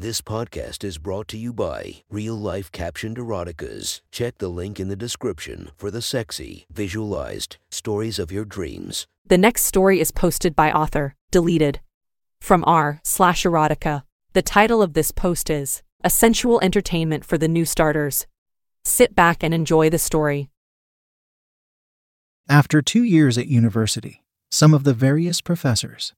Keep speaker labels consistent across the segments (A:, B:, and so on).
A: This podcast is brought to you by Real Life Captioned Eroticas. Check the link in the description for the sexy, visualized stories of your dreams.
B: The next story is posted by author, deleted. From r slash erotica. The title of this post is A Sensual Entertainment for the New Starters. Sit back and enjoy the story.
C: After two years at university, some of the various professors,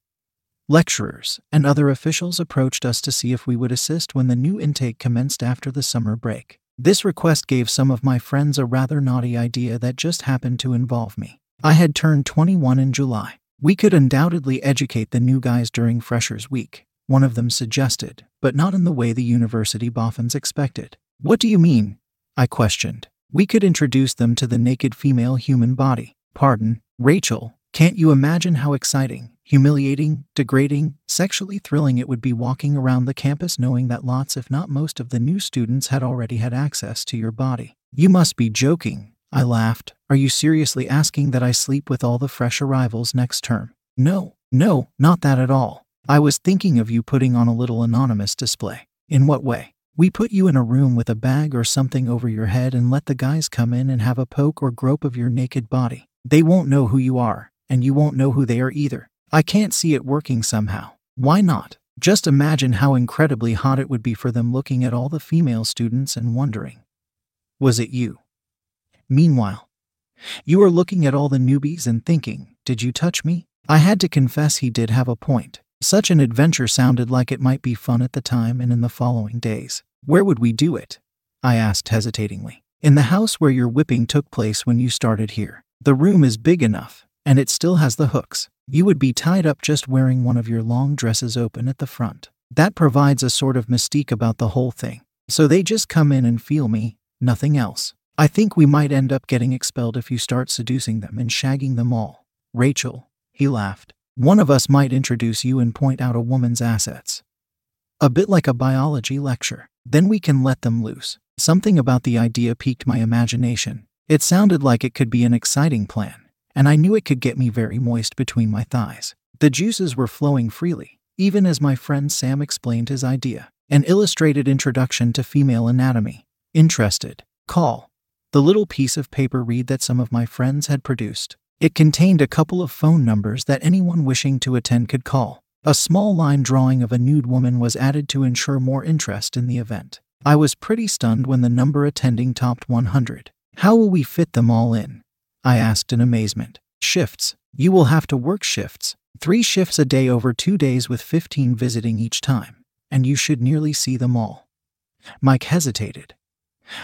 C: lecturers, and other officials approached us to see if we would assist when the new intake commenced after the summer break. This request gave some of my friends a rather naughty idea that just happened to involve me. I had turned 21 in July. We could undoubtedly educate the new guys during Freshers Week, one of them suggested, but not in the way the university boffins expected. What do you mean? I questioned. We could introduce them to the naked female human body. Pardon, Rachel, can't you imagine how exciting, humiliating, degrading, sexually thrilling it would be walking around the campus knowing that lots, if not most, of the new students had already had access to your body? You must be joking. I laughed. Are you seriously asking that I sleep with all the fresh arrivals next term? No, no, not that at all. I was thinking of you putting on a little anonymous display. In what way? We put you in a room with a bag or something over your head and let the guys come in and have a poke or grope of your naked body. They won't know who you are, and you won't know who they are either. I can't see it working somehow. Why not? Just imagine how incredibly hot it would be for them looking at all the female students and wondering, was it you? Meanwhile, you are looking at all the newbies and thinking, did you touch me? I had to confess he did have a point. Such an adventure sounded like it might be fun at the time and in the following days. Where would we do it? I asked hesitatingly. In the house where your whipping took place when you started here. The room is big enough, and it still has the hooks. You would be tied up just wearing one of your long dresses open at the front. That provides a sort of mystique about the whole thing. So they just come in and feel me, nothing else. I think we might end up getting expelled if you start seducing them and shagging them all. Rachel, he laughed. One of us might introduce you and point out a woman's assets. A bit like a biology lecture. Then we can let them loose. Something about the idea piqued my imagination. It sounded like it could be an exciting plan, and I knew it could get me very moist between my thighs. The juices were flowing freely, even as my friend Sam explained his idea an illustrated introduction to female anatomy. Interested? Call. The little piece of paper read that some of my friends had produced. It contained a couple of phone numbers that anyone wishing to attend could call. A small line drawing of a nude woman was added to ensure more interest in the event. I was pretty stunned when the number attending topped 100. How will we fit them all in? I asked in amazement. Shifts. You will have to work shifts. Three shifts a day over two days with 15 visiting each time, and you should nearly see them all. Mike hesitated.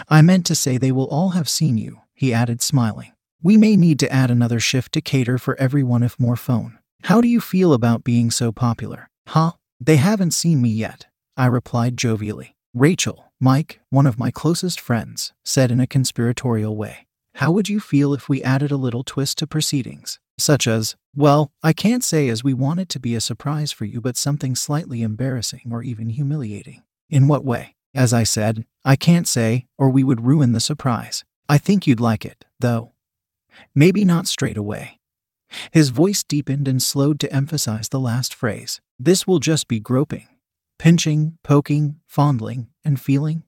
C: I meant to say they will all have seen you, he added, smiling. We may need to add another shift to cater for everyone if more phone. How do you feel about being so popular? Huh? They haven't seen me yet, I replied jovially. Rachel, Mike, one of my closest friends, said in a conspiratorial way. How would you feel if we added a little twist to proceedings? Such as, well, I can't say as we want it to be a surprise for you, but something slightly embarrassing or even humiliating. In what way? As I said, I can't say, or we would ruin the surprise. I think you'd like it, though. Maybe not straight away. His voice deepened and slowed to emphasize the last phrase. This will just be groping, pinching, poking, fondling, and feeling?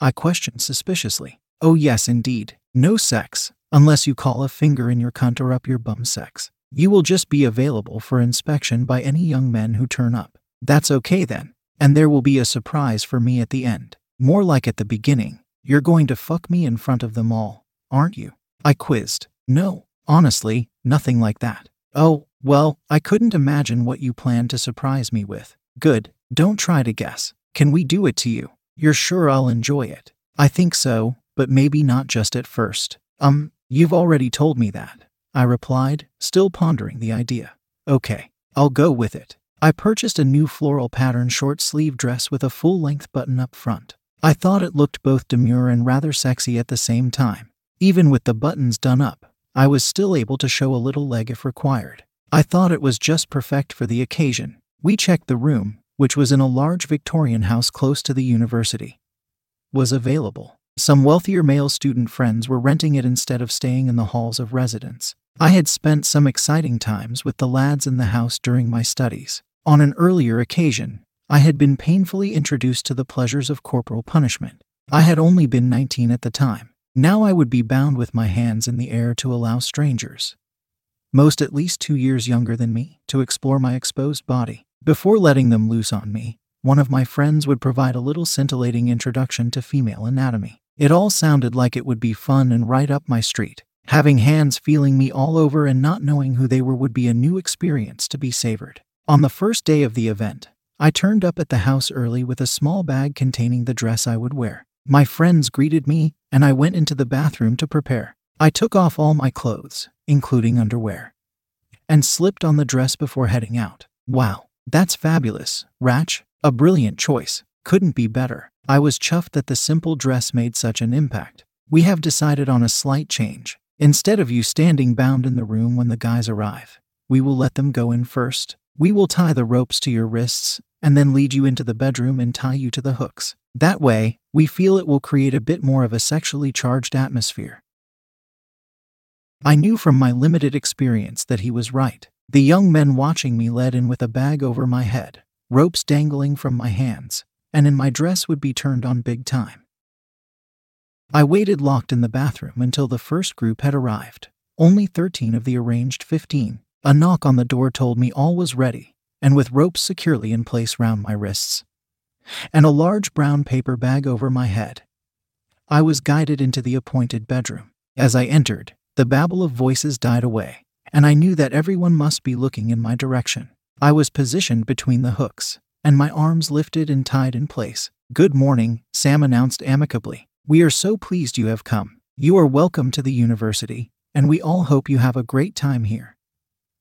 C: I questioned suspiciously. Oh, yes, indeed. No sex, unless you call a finger in your cunt or up your bum sex. You will just be available for inspection by any young men who turn up. That's okay then. And there will be a surprise for me at the end. More like at the beginning. You're going to fuck me in front of them all, aren't you? I quizzed. No, honestly, nothing like that. Oh, well, I couldn't imagine what you planned to surprise me with. Good, don't try to guess. Can we do it to you? You're sure I'll enjoy it? I think so, but maybe not just at first. Um, you've already told me that, I replied, still pondering the idea. Okay, I'll go with it. I purchased a new floral pattern short sleeve dress with a full length button up front. I thought it looked both demure and rather sexy at the same time. Even with the buttons done up, I was still able to show a little leg if required. I thought it was just perfect for the occasion. We checked the room, which was in a large Victorian house close to the university. Was available. Some wealthier male student friends were renting it instead of staying in the halls of residence. I had spent some exciting times with the lads in the house during my studies. On an earlier occasion, I had been painfully introduced to the pleasures of corporal punishment. I had only been 19 at the time. Now I would be bound with my hands in the air to allow strangers, most at least two years younger than me, to explore my exposed body. Before letting them loose on me, one of my friends would provide a little scintillating introduction to female anatomy. It all sounded like it would be fun and right up my street. Having hands feeling me all over and not knowing who they were would be a new experience to be savored. On the first day of the event, I turned up at the house early with a small bag containing the dress I would wear. My friends greeted me, and I went into the bathroom to prepare. I took off all my clothes, including underwear, and slipped on the dress before heading out. Wow, that's fabulous, Ratch. A brilliant choice. Couldn't be better. I was chuffed that the simple dress made such an impact. We have decided on a slight change. Instead of you standing bound in the room when the guys arrive, we will let them go in first. We will tie the ropes to your wrists and then lead you into the bedroom and tie you to the hooks. That way, we feel it will create a bit more of a sexually charged atmosphere. I knew from my limited experience that he was right. The young men watching me led in with a bag over my head, ropes dangling from my hands, and in my dress would be turned on big time. I waited locked in the bathroom until the first group had arrived. Only 13 of the arranged 15. A knock on the door told me all was ready, and with ropes securely in place round my wrists, and a large brown paper bag over my head, I was guided into the appointed bedroom. As I entered, the babble of voices died away, and I knew that everyone must be looking in my direction. I was positioned between the hooks, and my arms lifted and tied in place. Good morning, Sam announced amicably. We are so pleased you have come. You are welcome to the university, and we all hope you have a great time here.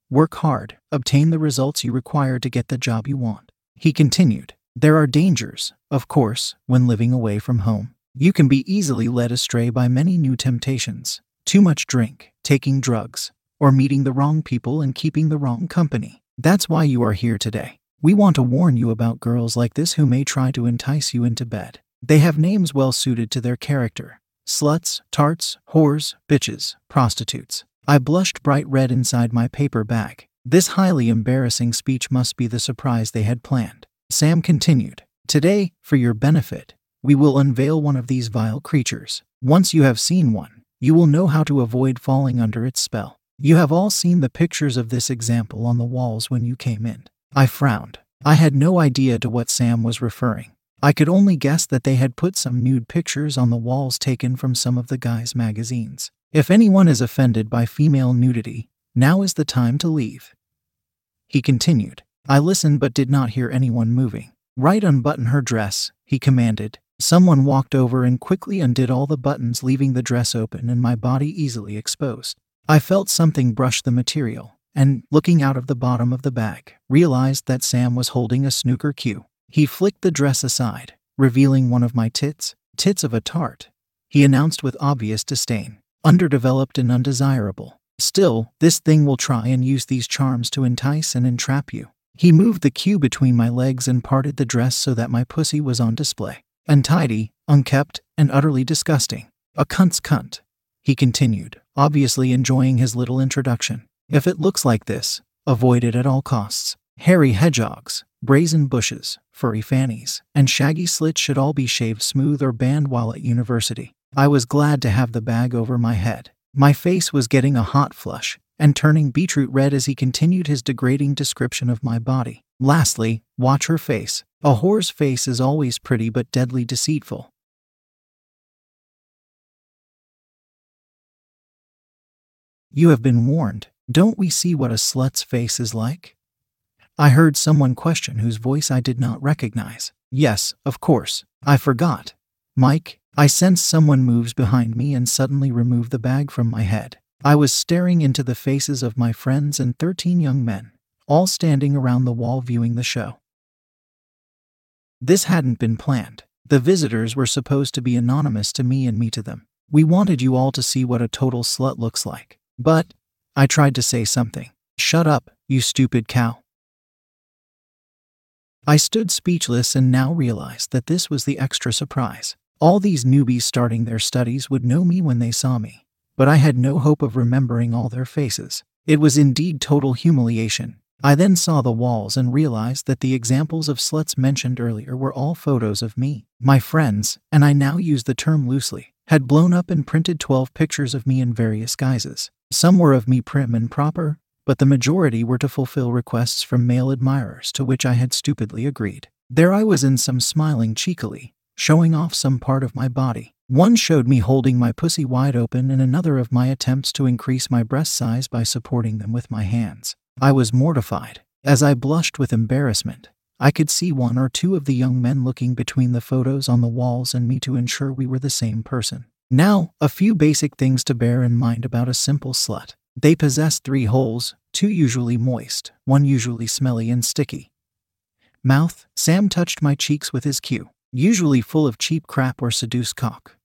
C: Work hard, obtain the results you require to get the job you want. He continued, There are dangers, of course, when living away from home. You can be easily led astray by many new temptations too much drink, taking drugs, or meeting the wrong people and keeping the wrong company. That's why you are here today. We want to warn you about girls like this who may try to entice you into bed. They have names well suited to their character sluts, tarts, whores, bitches, prostitutes. I blushed bright red inside my paper bag. This highly embarrassing speech must be the surprise they had planned. Sam continued Today, for your benefit, we will unveil one of these vile creatures. Once you have seen one, you will know how to avoid falling under its spell. You have all seen the pictures of this example on the walls when you came in. I frowned. I had no idea to what Sam was referring. I could only guess that they had put some nude pictures on the walls taken from some of the guys' magazines. If anyone is offended by female nudity, now is the time to leave. He continued. I listened but did not hear anyone moving. Right unbutton her dress, he commanded. Someone walked over and quickly undid all the buttons, leaving the dress open and my body easily exposed. I felt something brush the material, and, looking out of the bottom of the bag, realized that Sam was holding a snooker cue. He flicked the dress aside, revealing one of my tits, tits of a tart. He announced with obvious disdain, underdeveloped and undesirable. Still, this thing will try and use these charms to entice and entrap you. He moved the cue between my legs and parted the dress so that my pussy was on display. Untidy, unkept, and utterly disgusting. A cunt's cunt. He continued, obviously enjoying his little introduction. If it looks like this, avoid it at all costs. Hairy hedgehogs, brazen bushes, furry fannies, and shaggy slits should all be shaved smooth or banned while at university. I was glad to have the bag over my head. My face was getting a hot flush and turning beetroot red as he continued his degrading description of my body. Lastly, watch her face. A whore's face is always pretty but deadly deceitful. You have been warned. Don't we see what a slut's face is like? I heard someone question whose voice I did not recognize. Yes, of course. I forgot. Mike, I sense someone moves behind me and suddenly remove the bag from my head. I was staring into the faces of my friends and 13 young men, all standing around the wall viewing the show. This hadn't been planned. The visitors were supposed to be anonymous to me and me to them. We wanted you all to see what a total slut looks like. But, I tried to say something. Shut up, you stupid cow. I stood speechless and now realized that this was the extra surprise. All these newbies starting their studies would know me when they saw me, but I had no hope of remembering all their faces. It was indeed total humiliation. I then saw the walls and realized that the examples of sluts mentioned earlier were all photos of me. My friends, and I now use the term loosely, had blown up and printed 12 pictures of me in various guises. Some were of me prim and proper, but the majority were to fulfill requests from male admirers to which I had stupidly agreed. There I was in some smiling cheekily, showing off some part of my body. One showed me holding my pussy wide open, and another of my attempts to increase my breast size by supporting them with my hands. I was mortified. As I blushed with embarrassment, I could see one or two of the young men looking between the photos on the walls and me to ensure we were the same person. Now, a few basic things to bear in mind about a simple slut. They possess three holes, two usually moist, one usually smelly and sticky. Mouth, Sam touched my cheeks with his cue, usually full of cheap crap or seduced cock.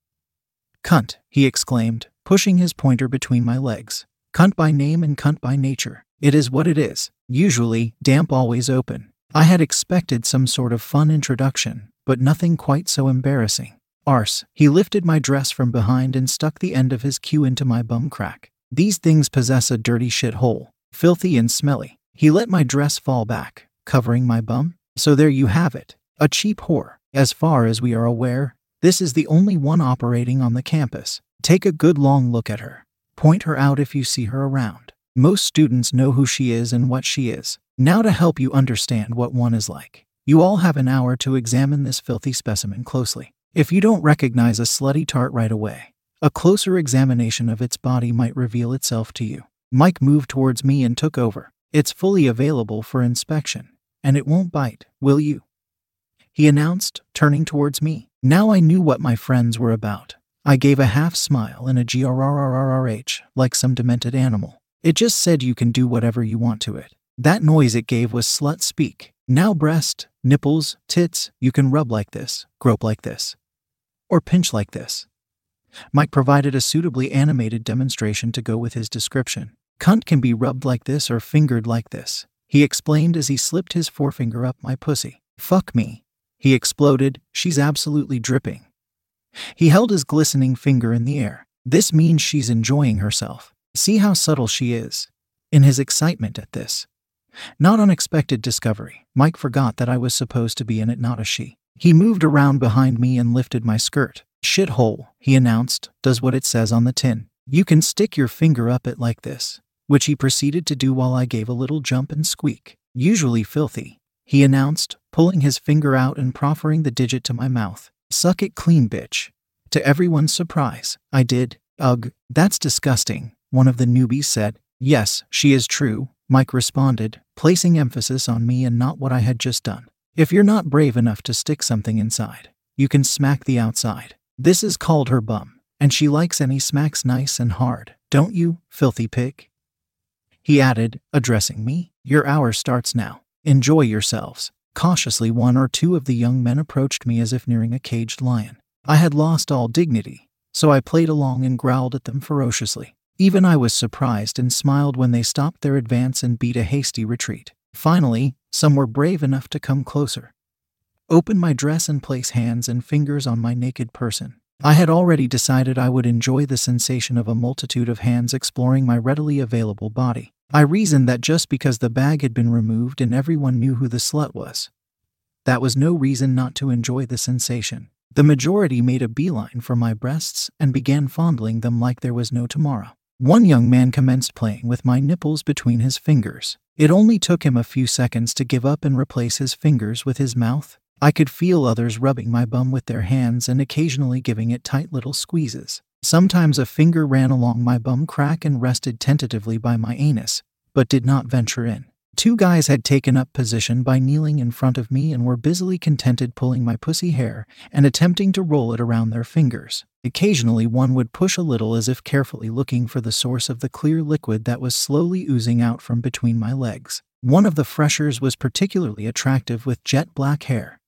C: Cunt, he exclaimed, pushing his pointer between my legs. Cunt by name and cunt by nature. It is what it is. Usually, damp always open. I had expected some sort of fun introduction, but nothing quite so embarrassing. Arse, he lifted my dress from behind and stuck the end of his cue into my bum crack. These things possess a dirty shit hole, filthy and smelly. He let my dress fall back, covering my bum. So there you have it. A cheap whore. As far as we are aware, this is the only one operating on the campus. Take a good long look at her. Point her out if you see her around. Most students know who she is and what she is. Now, to help you understand what one is like, you all have an hour to examine this filthy specimen closely. If you don't recognize a slutty tart right away, a closer examination of its body might reveal itself to you. Mike moved towards me and took over. It's fully available for inspection, and it won't bite, will you? He announced, turning towards me. Now I knew what my friends were about. I gave a half smile and a grrrrrh, like some demented animal. It just said you can do whatever you want to it. That noise it gave was slut speak. Now breast, nipples, tits, you can rub like this, grope like this, or pinch like this. Mike provided a suitably animated demonstration to go with his description. Cunt can be rubbed like this or fingered like this, he explained as he slipped his forefinger up my pussy. Fuck me. He exploded, she's absolutely dripping. He held his glistening finger in the air. This means she's enjoying herself. See how subtle she is. In his excitement at this, not unexpected discovery, Mike forgot that I was supposed to be in it, not a she. He moved around behind me and lifted my skirt. Shithole, he announced, does what it says on the tin. You can stick your finger up it like this, which he proceeded to do while I gave a little jump and squeak. Usually filthy, he announced, pulling his finger out and proffering the digit to my mouth. Suck it clean, bitch. To everyone's surprise, I did. Ugh, that's disgusting, one of the newbies said. Yes, she is true, Mike responded, placing emphasis on me and not what I had just done. If you're not brave enough to stick something inside, you can smack the outside. This is called her bum, and she likes any smacks nice and hard, don't you, filthy pig? He added, addressing me. Your hour starts now. Enjoy yourselves. Cautiously, one or two of the young men approached me as if nearing a caged lion. I had lost all dignity, so I played along and growled at them ferociously. Even I was surprised and smiled when they stopped their advance and beat a hasty retreat. Finally, some were brave enough to come closer. Open my dress and place hands and fingers on my naked person. I had already decided I would enjoy the sensation of a multitude of hands exploring my readily available body. I reasoned that just because the bag had been removed and everyone knew who the slut was, that was no reason not to enjoy the sensation. The majority made a beeline for my breasts and began fondling them like there was no tomorrow. One young man commenced playing with my nipples between his fingers. It only took him a few seconds to give up and replace his fingers with his mouth. I could feel others rubbing my bum with their hands and occasionally giving it tight little squeezes. Sometimes a finger ran along my bum crack and rested tentatively by my anus, but did not venture in. Two guys had taken up position by kneeling in front of me and were busily contented pulling my pussy hair and attempting to roll it around their fingers. Occasionally, one would push a little as if carefully looking for the source of the clear liquid that was slowly oozing out from between my legs. One of the freshers was particularly attractive with jet black hair,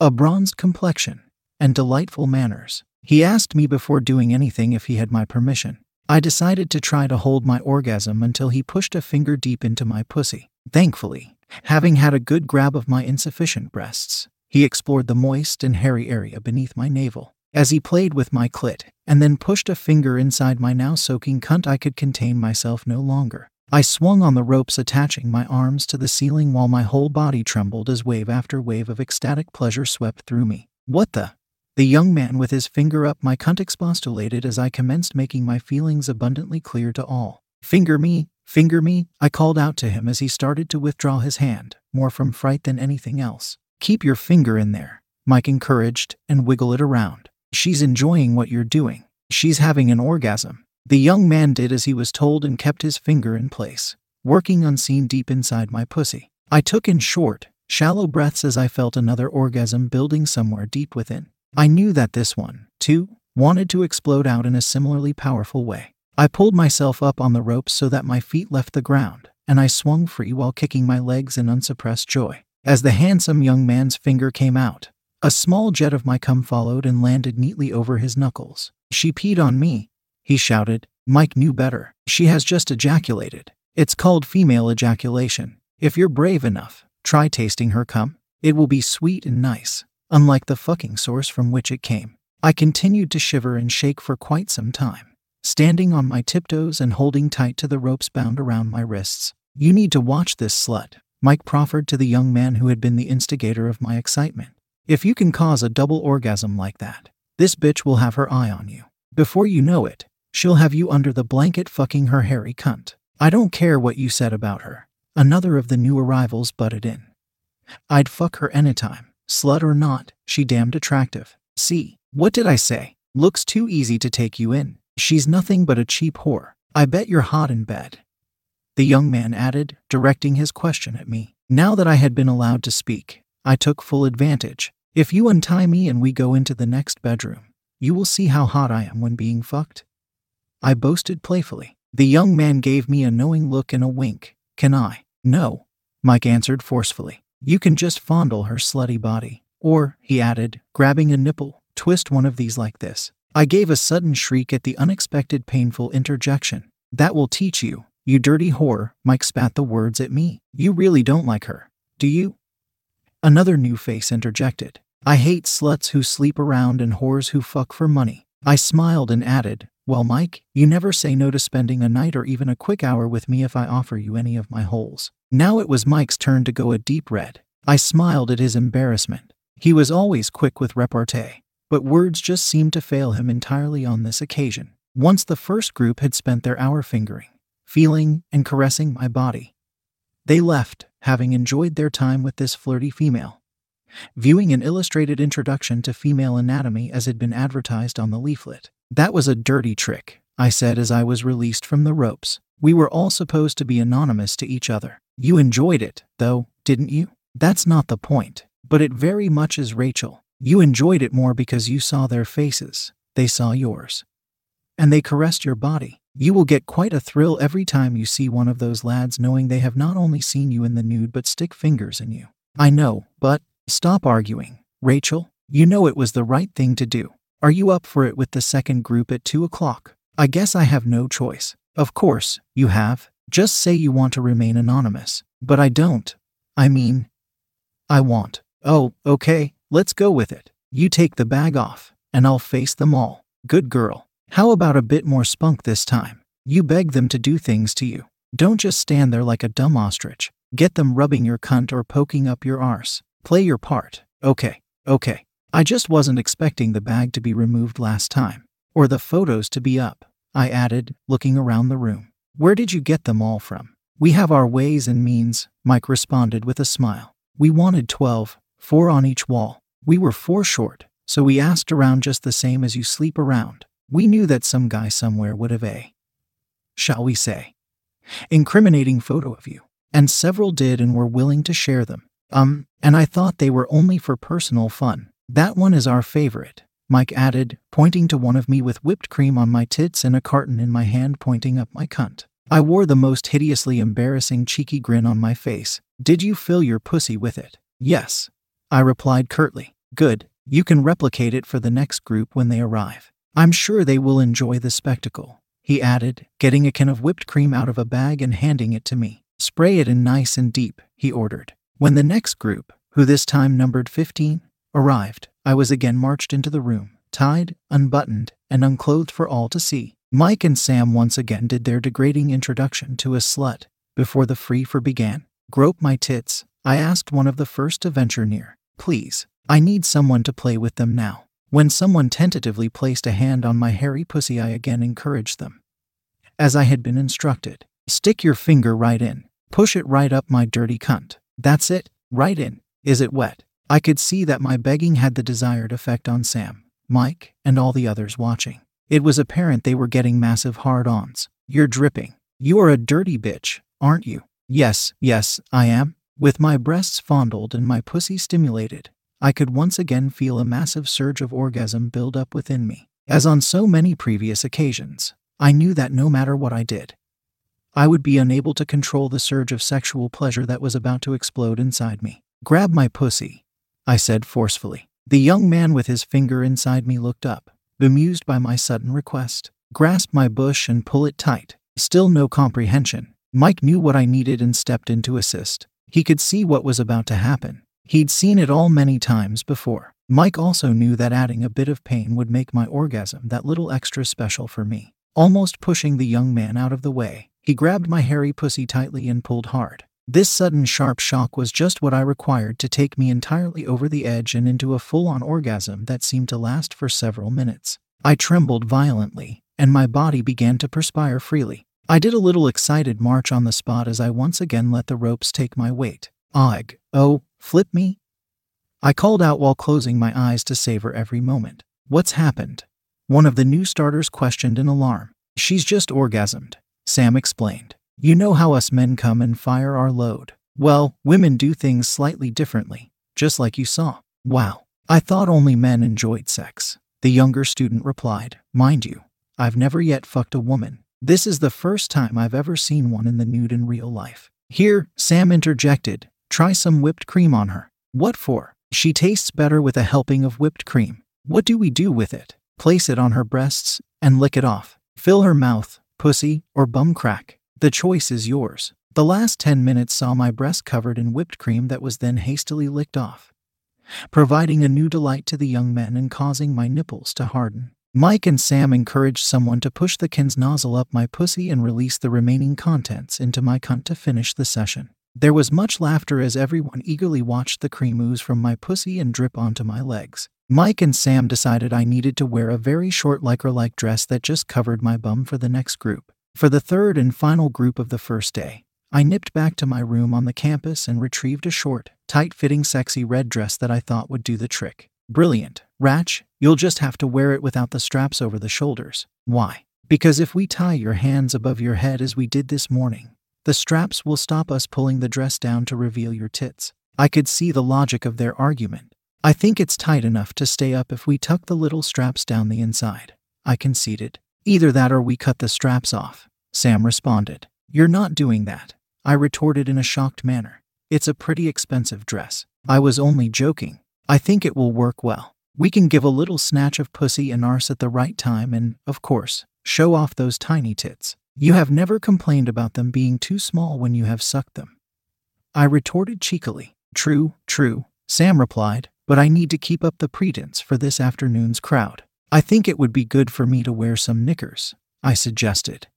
C: a bronzed complexion, and delightful manners. He asked me before doing anything if he had my permission. I decided to try to hold my orgasm until he pushed a finger deep into my pussy. Thankfully, having had a good grab of my insufficient breasts, he explored the moist and hairy area beneath my navel. As he played with my clit and then pushed a finger inside my now soaking cunt, I could contain myself no longer. I swung on the ropes attaching my arms to the ceiling while my whole body trembled as wave after wave of ecstatic pleasure swept through me. What the? The young man with his finger up my cunt expostulated as I commenced making my feelings abundantly clear to all. Finger me, finger me, I called out to him as he started to withdraw his hand, more from fright than anything else. Keep your finger in there, Mike encouraged, and wiggle it around. She's enjoying what you're doing. She's having an orgasm. The young man did as he was told and kept his finger in place, working unseen deep inside my pussy. I took in short, shallow breaths as I felt another orgasm building somewhere deep within. I knew that this one, too, wanted to explode out in a similarly powerful way. I pulled myself up on the ropes so that my feet left the ground, and I swung free while kicking my legs in unsuppressed joy. As the handsome young man's finger came out, a small jet of my cum followed and landed neatly over his knuckles. She peed on me, he shouted. Mike knew better. She has just ejaculated. It's called female ejaculation. If you're brave enough, try tasting her cum. It will be sweet and nice, unlike the fucking source from which it came. I continued to shiver and shake for quite some time, standing on my tiptoes and holding tight to the ropes bound around my wrists. You need to watch this slut, Mike proffered to the young man who had been the instigator of my excitement. If you can cause a double orgasm like that, this bitch will have her eye on you. Before you know it, she'll have you under the blanket fucking her hairy cunt. I don't care what you said about her. Another of the new arrivals butted in. I'd fuck her anytime, slut or not, she damned attractive. See, what did I say? Looks too easy to take you in. She's nothing but a cheap whore. I bet you're hot in bed. The young man added, directing his question at me. Now that I had been allowed to speak, I took full advantage. If you untie me and we go into the next bedroom, you will see how hot I am when being fucked. I boasted playfully. The young man gave me a knowing look and a wink. Can I? No, Mike answered forcefully. You can just fondle her slutty body. Or, he added, grabbing a nipple, twist one of these like this. I gave a sudden shriek at the unexpected painful interjection. That will teach you, you dirty whore, Mike spat the words at me. You really don't like her, do you? Another new face interjected. I hate sluts who sleep around and whores who fuck for money. I smiled and added, Well, Mike, you never say no to spending a night or even a quick hour with me if I offer you any of my holes. Now it was Mike's turn to go a deep red. I smiled at his embarrassment. He was always quick with repartee, but words just seemed to fail him entirely on this occasion. Once the first group had spent their hour fingering, feeling, and caressing my body, they left, having enjoyed their time with this flirty female viewing an illustrated introduction to female anatomy as had been advertised on the leaflet. That was a dirty trick, I said as I was released from the ropes. We were all supposed to be anonymous to each other. You enjoyed it, though, didn't you? That's not the point. But it very much is Rachel. You enjoyed it more because you saw their faces, they saw yours. And they caressed your body. You will get quite a thrill every time you see one of those lads knowing they have not only seen you in the nude but stick fingers in you. I know, but Stop arguing. Rachel, you know it was the right thing to do. Are you up for it with the second group at 2 o'clock? I guess I have no choice. Of course, you have. Just say you want to remain anonymous. But I don't. I mean, I want. Oh, okay, let's go with it. You take the bag off, and I'll face them all. Good girl. How about a bit more spunk this time? You beg them to do things to you. Don't just stand there like a dumb ostrich. Get them rubbing your cunt or poking up your arse. Play your part. Okay, okay. I just wasn't expecting the bag to be removed last time. Or the photos to be up, I added, looking around the room. Where did you get them all from? We have our ways and means, Mike responded with a smile. We wanted 12, four on each wall. We were four short, so we asked around just the same as you sleep around. We knew that some guy somewhere would have a, shall we say, incriminating photo of you. And several did and were willing to share them. Um, and I thought they were only for personal fun. That one is our favorite, Mike added, pointing to one of me with whipped cream on my tits and a carton in my hand pointing up my cunt. I wore the most hideously embarrassing cheeky grin on my face. Did you fill your pussy with it? Yes. I replied curtly. Good. You can replicate it for the next group when they arrive. I'm sure they will enjoy the spectacle, he added, getting a can of whipped cream out of a bag and handing it to me. Spray it in nice and deep, he ordered. When the next group, who this time numbered 15, arrived, I was again marched into the room, tied, unbuttoned, and unclothed for all to see. Mike and Sam once again did their degrading introduction to a slut before the free for began. Grope my tits, I asked one of the first to venture near. Please, I need someone to play with them now. When someone tentatively placed a hand on my hairy pussy, I again encouraged them. As I had been instructed, stick your finger right in, push it right up my dirty cunt. That's it, right in. Is it wet? I could see that my begging had the desired effect on Sam, Mike, and all the others watching. It was apparent they were getting massive hard ons. You're dripping. You are a dirty bitch, aren't you? Yes, yes, I am. With my breasts fondled and my pussy stimulated, I could once again feel a massive surge of orgasm build up within me. As on so many previous occasions, I knew that no matter what I did, I would be unable to control the surge of sexual pleasure that was about to explode inside me. Grab my pussy, I said forcefully. The young man with his finger inside me looked up, bemused by my sudden request. Grasp my bush and pull it tight. Still no comprehension. Mike knew what I needed and stepped in to assist. He could see what was about to happen. He'd seen it all many times before. Mike also knew that adding a bit of pain would make my orgasm that little extra special for me. Almost pushing the young man out of the way, he grabbed my hairy pussy tightly and pulled hard. This sudden sharp shock was just what I required to take me entirely over the edge and into a full on orgasm that seemed to last for several minutes. I trembled violently, and my body began to perspire freely. I did a little excited march on the spot as I once again let the ropes take my weight. Ugh, oh, flip me? I called out while closing my eyes to savor every moment. What's happened? One of the new starters questioned in alarm. She's just orgasmed, Sam explained. You know how us men come and fire our load. Well, women do things slightly differently, just like you saw. Wow. I thought only men enjoyed sex. The younger student replied, Mind you, I've never yet fucked a woman. This is the first time I've ever seen one in the nude in real life. Here, Sam interjected, Try some whipped cream on her. What for? She tastes better with a helping of whipped cream. What do we do with it? Place it on her breasts and lick it off. Fill her mouth, pussy, or bum crack. The choice is yours. The last 10 minutes saw my breast covered in whipped cream that was then hastily licked off, providing a new delight to the young men and causing my nipples to harden. Mike and Sam encouraged someone to push the Ken's nozzle up my pussy and release the remaining contents into my cunt to finish the session. There was much laughter as everyone eagerly watched the cream ooze from my pussy and drip onto my legs. Mike and Sam decided I needed to wear a very short lycra like dress that just covered my bum for the next group. For the third and final group of the first day, I nipped back to my room on the campus and retrieved a short, tight fitting, sexy red dress that I thought would do the trick. Brilliant. Ratch, you'll just have to wear it without the straps over the shoulders. Why? Because if we tie your hands above your head as we did this morning, the straps will stop us pulling the dress down to reveal your tits. I could see the logic of their argument. I think it's tight enough to stay up if we tuck the little straps down the inside. I conceded. Either that or we cut the straps off, Sam responded. You're not doing that, I retorted in a shocked manner. It's a pretty expensive dress. I was only joking. I think it will work well. We can give a little snatch of pussy and arse at the right time and, of course, show off those tiny tits. You have never complained about them being too small when you have sucked them. I retorted cheekily. True, true, Sam replied, but I need to keep up the pretense for this afternoon's crowd. I think it would be good for me to wear some knickers, I suggested.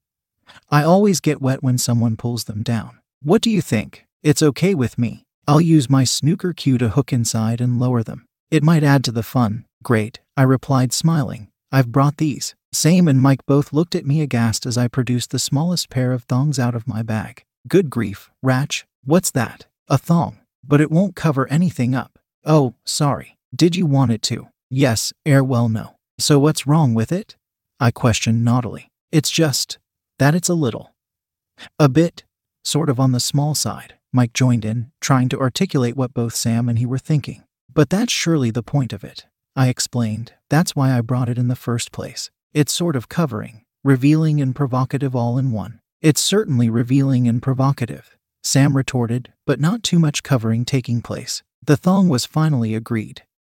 C: I always get wet when someone pulls them down. What do you think? It's okay with me. I'll use my snooker cue to hook inside and lower them. It might add to the fun. Great, I replied, smiling. I've brought these. Sam and Mike both looked at me aghast as I produced the smallest pair of thongs out of my bag. Good grief, Ratch, what's that? A thong. But it won't cover anything up. Oh, sorry. Did you want it to? Yes, air well no. So what's wrong with it? I questioned naughtily. It's just that it's a little. A bit, sort of on the small side, Mike joined in, trying to articulate what both Sam and he were thinking. But that's surely the point of it. I explained. That's why I brought it in the first place. It's sort of covering, revealing, and provocative all in one. It's certainly revealing and provocative, Sam retorted, but not too much covering taking place. The thong was finally agreed.